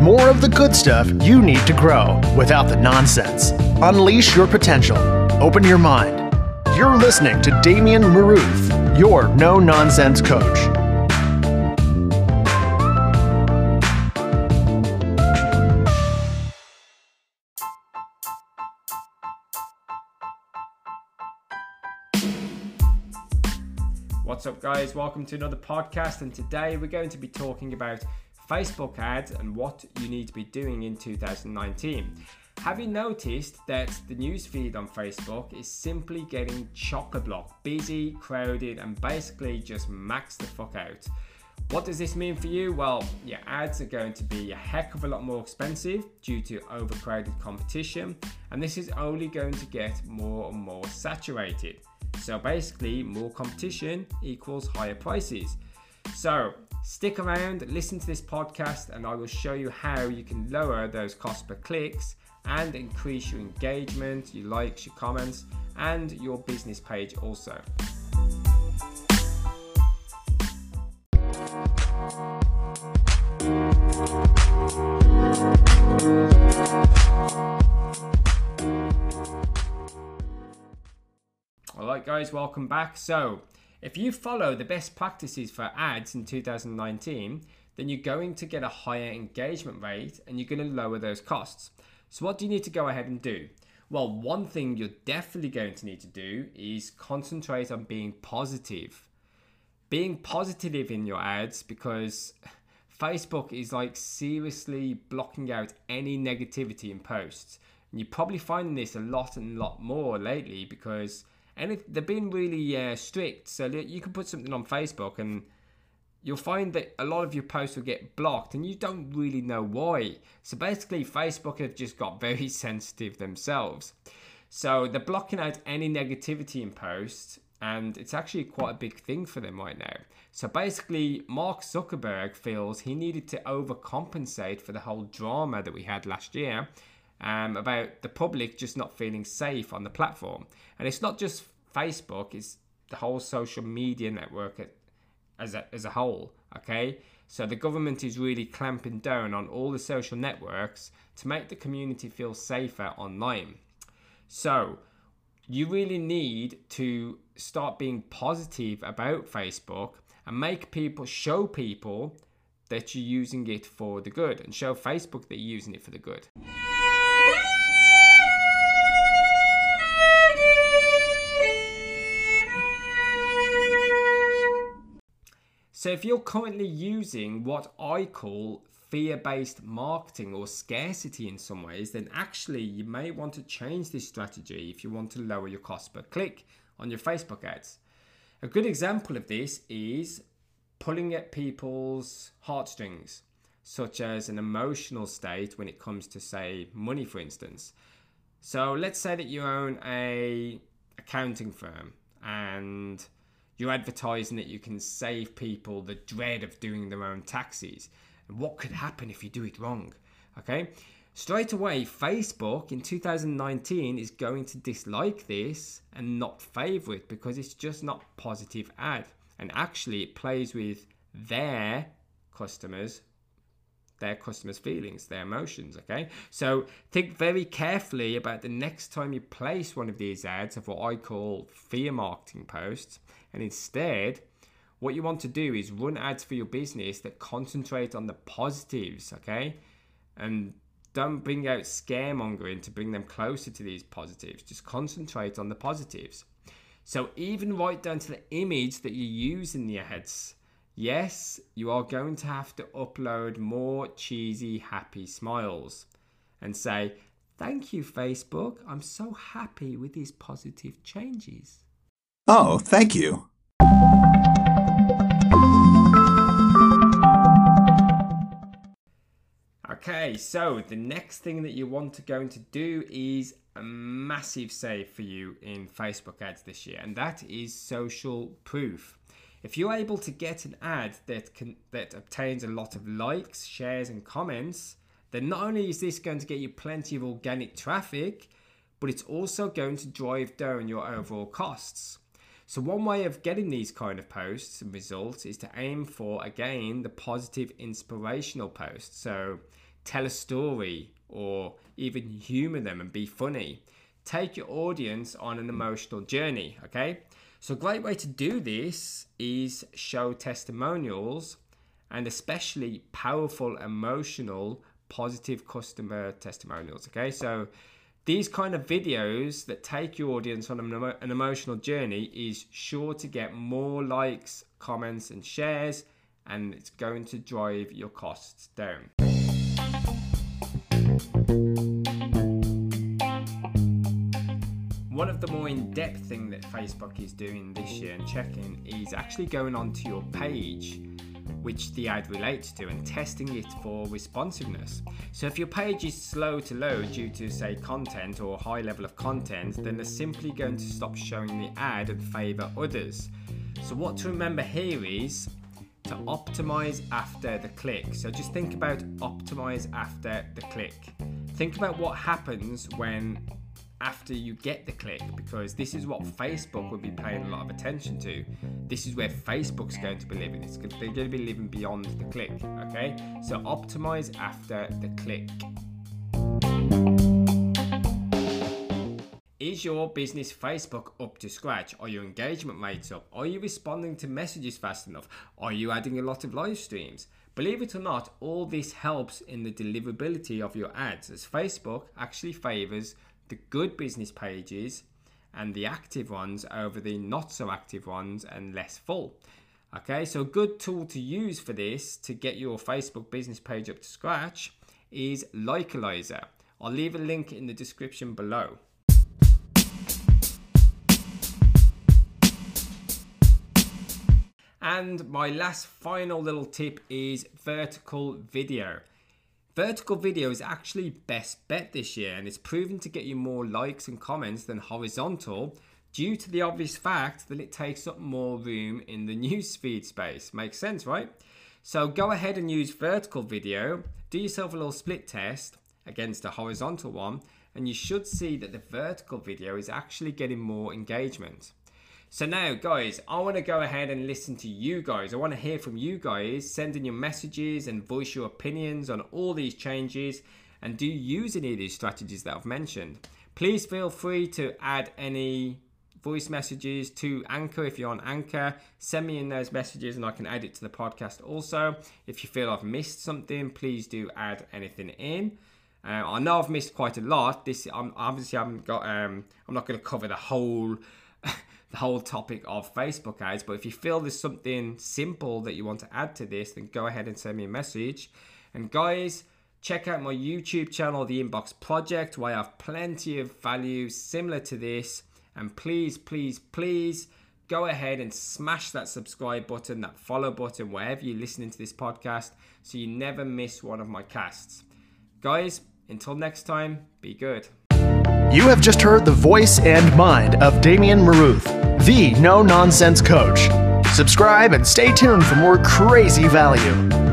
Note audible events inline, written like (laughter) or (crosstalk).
More of the good stuff you need to grow without the nonsense. Unleash your potential. Open your mind. You're listening to Damian Maruth, your no nonsense coach. What's up, guys? Welcome to another podcast, and today we're going to be talking about Facebook ads and what you need to be doing in 2019. Have you noticed that the newsfeed on Facebook is simply getting chock a block, busy, crowded, and basically just maxed the fuck out? What does this mean for you? Well, your ads are going to be a heck of a lot more expensive due to overcrowded competition, and this is only going to get more and more saturated. So basically, more competition equals higher prices. So stick around, listen to this podcast, and I will show you how you can lower those costs per clicks and increase your engagement, your likes, your comments, and your business page also. Alright, guys, welcome back. So, if you follow the best practices for ads in 2019, then you're going to get a higher engagement rate and you're going to lower those costs. So, what do you need to go ahead and do? Well, one thing you're definitely going to need to do is concentrate on being positive. Being positive in your ads because Facebook is like seriously blocking out any negativity in posts. And you're probably finding this a lot and a lot more lately because and they've been really uh, strict. So you can put something on Facebook and you'll find that a lot of your posts will get blocked and you don't really know why. So basically, Facebook have just got (laughs) very sensitive themselves. So they're blocking out any negativity in posts, and it's actually quite a big thing for them right now. So basically, Mark Zuckerberg feels he needed to overcompensate for the whole drama that we had last year um, about the public just not feeling safe on the platform. And it's not just Facebook, it's the whole social media network as a, as a whole, okay? So the government is really clamping down on all the social networks to make the community feel safer online. So you really need to start being positive about Facebook and make people show people that you're using it for the good and show Facebook that you're using it for the good. So, if you're currently using what I call fear based marketing or scarcity in some ways, then actually you may want to change this strategy if you want to lower your cost per click on your Facebook ads. A good example of this is pulling at people's heartstrings, such as an emotional state when it comes to, say, money, for instance. So, let's say that you own a accounting firm and you're advertising that you can save people the dread of doing their own taxes. And what could happen if you do it wrong? Okay. Straight away, Facebook in 2019 is going to dislike this and not favor it because it's just not positive ad. And actually, it plays with their customers their customers' feelings, their emotions. Okay, so think very carefully about the next time you place one of these ads of what I call fear marketing posts, and instead, what you want to do is run ads for your business that concentrate on the positives. Okay, and don't bring out scaremongering to bring them closer to these positives. Just concentrate on the positives. So even right down to the image that you use in the ads Yes, you are going to have to upload more cheesy, happy smiles and say, Thank you, Facebook. I'm so happy with these positive changes. Oh, thank you. Okay, so the next thing that you want to going to do is a massive save for you in Facebook ads this year, and that is social proof. If you're able to get an ad that can that obtains a lot of likes, shares, and comments, then not only is this going to get you plenty of organic traffic, but it's also going to drive down your overall costs. So one way of getting these kind of posts and results is to aim for again the positive inspirational posts. So tell a story, or even humor them and be funny. Take your audience on an emotional journey, okay? So, a great way to do this is show testimonials and especially powerful, emotional, positive customer testimonials, okay? So, these kind of videos that take your audience on an, emotional journey is sure to get more likes, comments, and shares, and it's going to drive your costs down. One of the more in-depth thing that Facebook is doing this year and checking is actually going onto your page which the ad relates to and testing it for responsiveness. So if your page is slow to load due to say content or high level of content, then they're simply going to stop showing the ad and favor others. So what to remember here is to optimize after the click. So just think about optimize after the click. Think about what happens when after you get the click because this is what Facebook will be paying a lot of attention to. This is where Facebook's going to be living. It's they're going to be living beyond the click. Okay, so optimize after the click. Is your business Facebook up to scratch? Are your engagement rates up? Are you responding to messages fast enough? Are you adding a lot of live streams? Believe it or not, all this helps in the deliverability of your ads as Facebook actually favors the good business pages and the active ones over the not so active ones and less full. Okay, so a good tool to use for this to get your Facebook business page up to scratch is Likealyzer. I'll leave a link in the description below. And my last final little tip is vertical video. Vertical video is actually best bet this year and it's proven to get you more likes and comments than horizontal due to the obvious fact that it takes up more room in the newsfeed space. Makes sense, right? So go ahead and use vertical video, do yourself a little split test against a horizontal one, and you should see that the vertical video is actually getting more engagement. So now, guys, I want to go ahead and listen to you guys. I want to hear from you guys. Send in your messages and voice your opinions on all these changes. And do you use any of these strategies that I've mentioned? Please feel free to add any voice messages to Anchor if you're on Anchor. Send me in those messages and I can add it to the podcast also. If you feel I've missed something, please do add anything in. Uh, I know I've missed quite a lot. This I'm, obviously I haven't got. Um, I'm not going to cover the whole (laughs) whole topic of Facebook ads. But if you feel there's something simple that you want to add to this, then go ahead and send me a message. And guys, check out my YouTube channel, The Inbox Project, where I have plenty of value similar to this. And please, please, please go ahead and smash that subscribe button, that follow button, wherever you're listening to this podcast, so you never miss one of my casts. Guys, until next time, be good. You have just heard the voice and mind of Damian Maruth, the no nonsense coach. Subscribe and stay tuned for more crazy value.